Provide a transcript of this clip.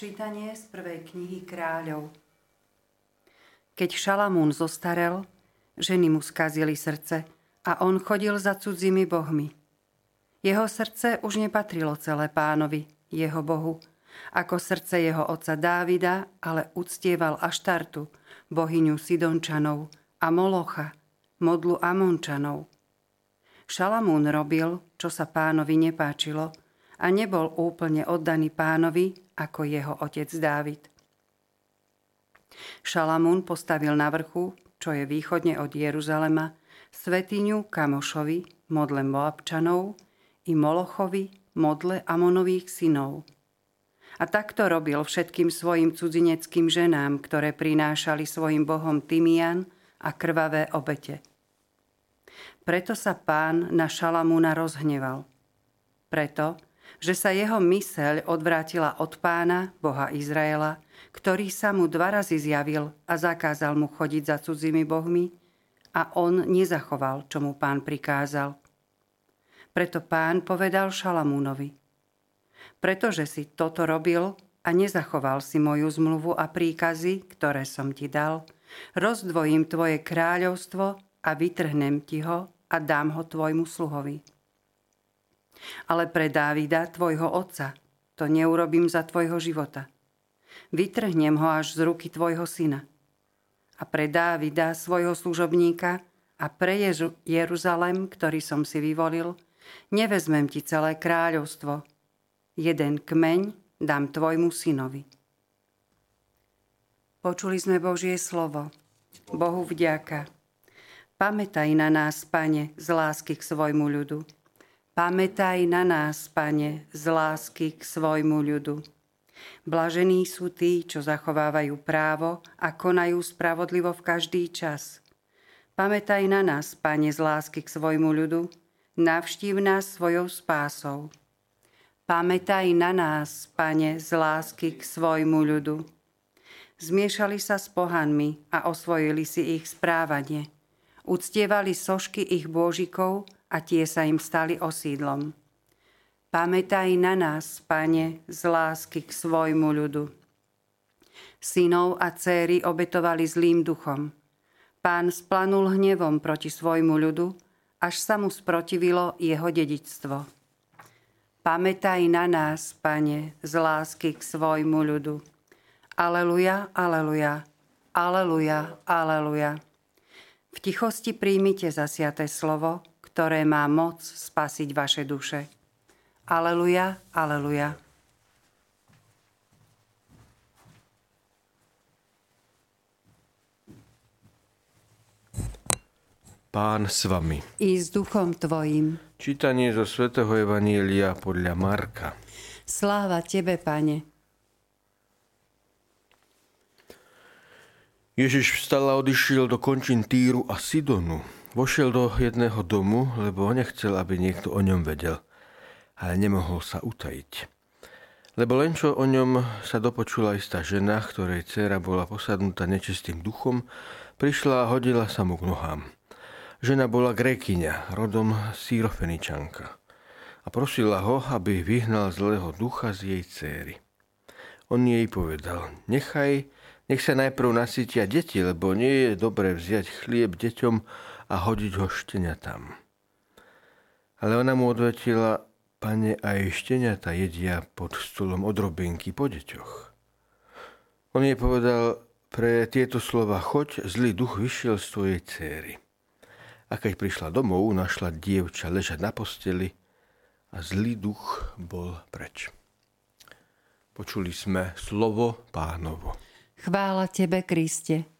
Čítanie z prvej knihy kráľov. Keď Šalamún zostarel, ženy mu skazili srdce a on chodil za cudzími bohmi. Jeho srdce už nepatrilo celé pánovi, jeho bohu, ako srdce jeho otca Dávida, ale uctieval Aštartu, bohyňu Sidončanov a Molocha, modlu Amončanov. Šalamún robil, čo sa pánovi nepáčilo a nebol úplne oddaný pánovi ako jeho otec Dávid. Šalamún postavil na vrchu, čo je východne od Jeruzalema, svetiňu Kamošovi, modle Moabčanov, i Molochovi, modle Amonových synov. A takto robil všetkým svojim cudzineckým ženám, ktoré prinášali svojim bohom Timian a krvavé obete. Preto sa pán na Šalamúna rozhneval. Preto, že sa jeho myseľ odvrátila od pána, Boha Izraela, ktorý sa mu dva razy zjavil a zakázal mu chodiť za cudzími bohmi a on nezachoval, čo mu pán prikázal. Preto pán povedal Šalamúnovi, pretože si toto robil a nezachoval si moju zmluvu a príkazy, ktoré som ti dal, rozdvojím tvoje kráľovstvo a vytrhnem ti ho a dám ho tvojmu sluhovi ale pre Dávida, tvojho otca, to neurobím za tvojho života. Vytrhnem ho až z ruky tvojho syna. A pre Dávida, svojho služobníka, a pre Jeruzalem, ktorý som si vyvolil, nevezmem ti celé kráľovstvo. Jeden kmeň dám tvojmu synovi. Počuli sme Božie slovo. Bohu vďaka. Pamätaj na nás, Pane, z lásky k svojmu ľudu. Pamätaj na nás, Pane, z lásky k svojmu ľudu. Blažení sú tí, čo zachovávajú právo a konajú spravodlivo v každý čas. Pamätaj na nás, Pane, z lásky k svojmu ľudu, navštív nás svojou spásou. Pamätaj na nás, Pane, z lásky k svojmu ľudu. Zmiešali sa s pohanmi a osvojili si ich správanie. Uctievali sošky ich bôžikov a tie sa im stali osídlom. Pamätaj na nás, Pane, z lásky k svojmu ľudu. Synov a céry obetovali zlým duchom. Pán splanul hnevom proti svojmu ľudu, až sa mu sprotivilo jeho dedičstvo. Pamätaj na nás, Pane, z lásky k svojmu ľudu. Aleluja, aleluja, aleluja, aleluja. V tichosti príjmite zasiaté slovo, ktoré má moc spasiť vaše duše. Aleluja, aleluja. Pán s vami. I s duchom tvojim. Čítanie zo svätého Evanielia podľa Marka. Sláva tebe, Pane. Ježiš vstal a odišiel do končín Týru a Sidonu. Vošiel do jedného domu, lebo nechcel, aby niekto o ňom vedel, ale nemohol sa utajiť. Lebo len čo o ňom sa dopočula istá žena, ktorej dcéra bola posadnutá nečistým duchom, prišla a hodila sa mu k nohám. Žena bola grékyňa, rodom sírofeničanka a prosila ho, aby vyhnal zlého ducha z jej céry. On jej povedal, nechaj, nech sa najprv nasytia deti, lebo nie je dobré vziať chlieb deťom a hodiť ho šteniatám. Ale ona mu odvetila, pane, aj šteniata jedia pod stolom odrobinky po deťoch. On jej povedal, pre tieto slova choď, zlý duch vyšiel z tvojej céry. A keď prišla domov, našla dievča ležať na posteli a zlý duch bol preč. Počuli sme slovo pánovo. Chvála tebe, Kriste.